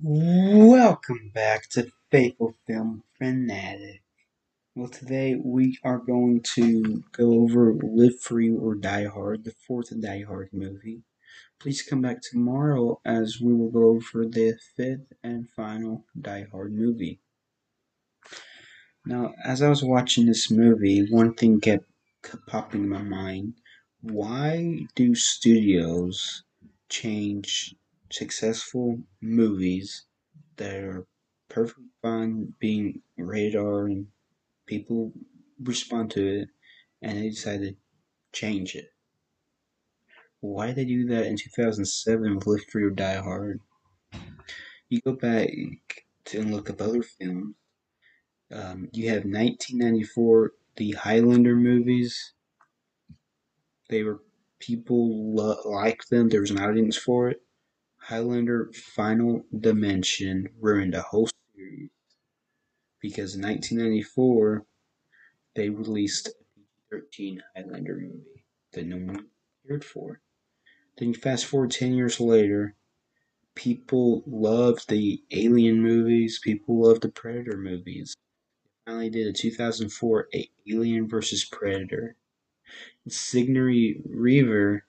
Welcome back to Faithful Film Fanatic. Well, today we are going to go over Live Free or Die Hard, the fourth Die Hard movie. Please come back tomorrow as we will go over the fifth and final Die Hard movie. Now, as I was watching this movie, one thing kept popping in my mind. Why do studios change successful movies that are perfectly fine being rated and people respond to it and they decide to change it. Why did they do that in 2007 with Live Free or Die Hard? You go back to and look up other films. Um, you have 1994, the Highlander movies. They were people lo- liked them. There was an audience for it. Highlander Final Dimension ruined the whole series because in 1994 they released a PG-13 Highlander movie that no one cared for. Then you fast forward 10 years later, people loved the Alien movies, people loved the Predator movies. They finally did a 2004 Alien vs. Predator. Sigourney Weaver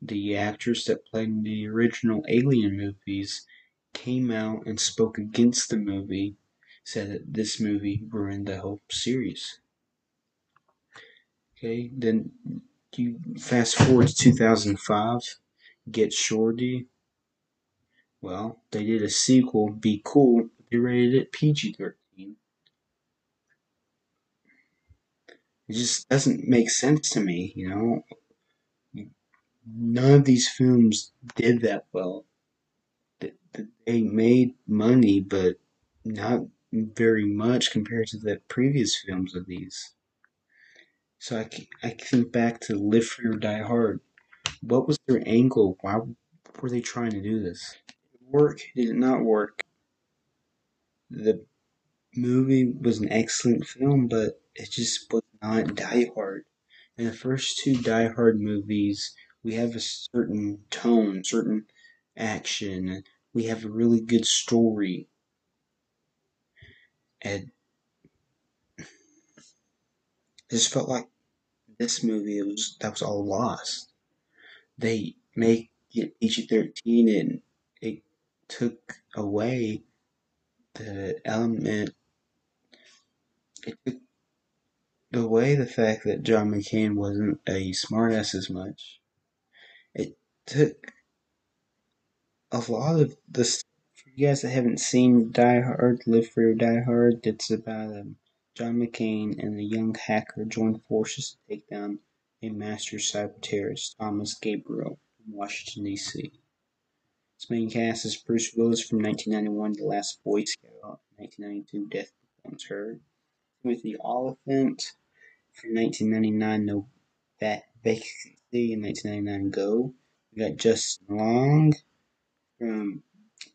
the actress that played in the original Alien movies came out and spoke against the movie, said that this movie ruined the whole series. Okay, then you fast forward to 2005, Get Shorty. Well, they did a sequel, Be Cool, they rated it PG 13. It just doesn't make sense to me, you know? None of these films did that well. They made money, but not very much compared to the previous films of these. So I, I think back to Live Free or Die Hard. What was their angle? Why were they trying to do this? Did it work? Did it not work? The movie was an excellent film, but it just was not Die Hard. And the first two Die Hard movies, we have a certain tone, certain action. We have a really good story. And just felt like this movie was that was all lost. They make it PG thirteen and it took away the element it took away the fact that John McClane wasn't a smartass as much took a lot of the for you guys that haven't seen Die Hard, Live Free or Die Hard, it's about um, John McClane and a young hacker join forces to take down a master cyber terrorist, Thomas Gabriel, in Washington, D.C. Its main cast is Bruce Willis from 1991, The Last Boy Scout, 1992, Death Becomes Her, Timothy Olyphant from 1999, No Vacancy in 1999 Go. We got Justin Long from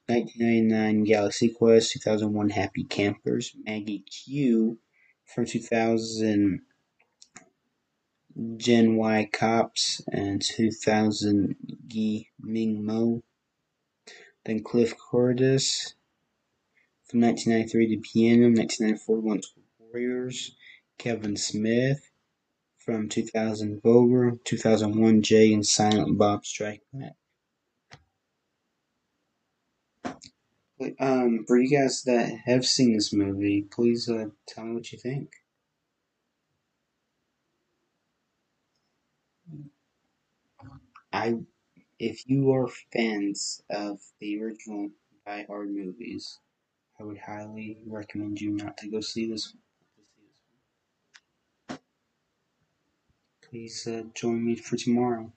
1999 Galaxy Quest, 2001 Happy Campers, Maggie Q from 2000 Gen Y Cops, and 2000 Gi Ming Mo. Then Cliff Curtis from 1993 The Piano, 1994 Once Warriors, Kevin Smith from 2000 Vogue, 2001 Jay and Silent Bob Strike Back. Um, for you guys that have seen this movie, please uh, tell me what you think. I, if you are fans of the original Die Hard movies, I would highly recommend you not to go see this one. Please join me for tomorrow.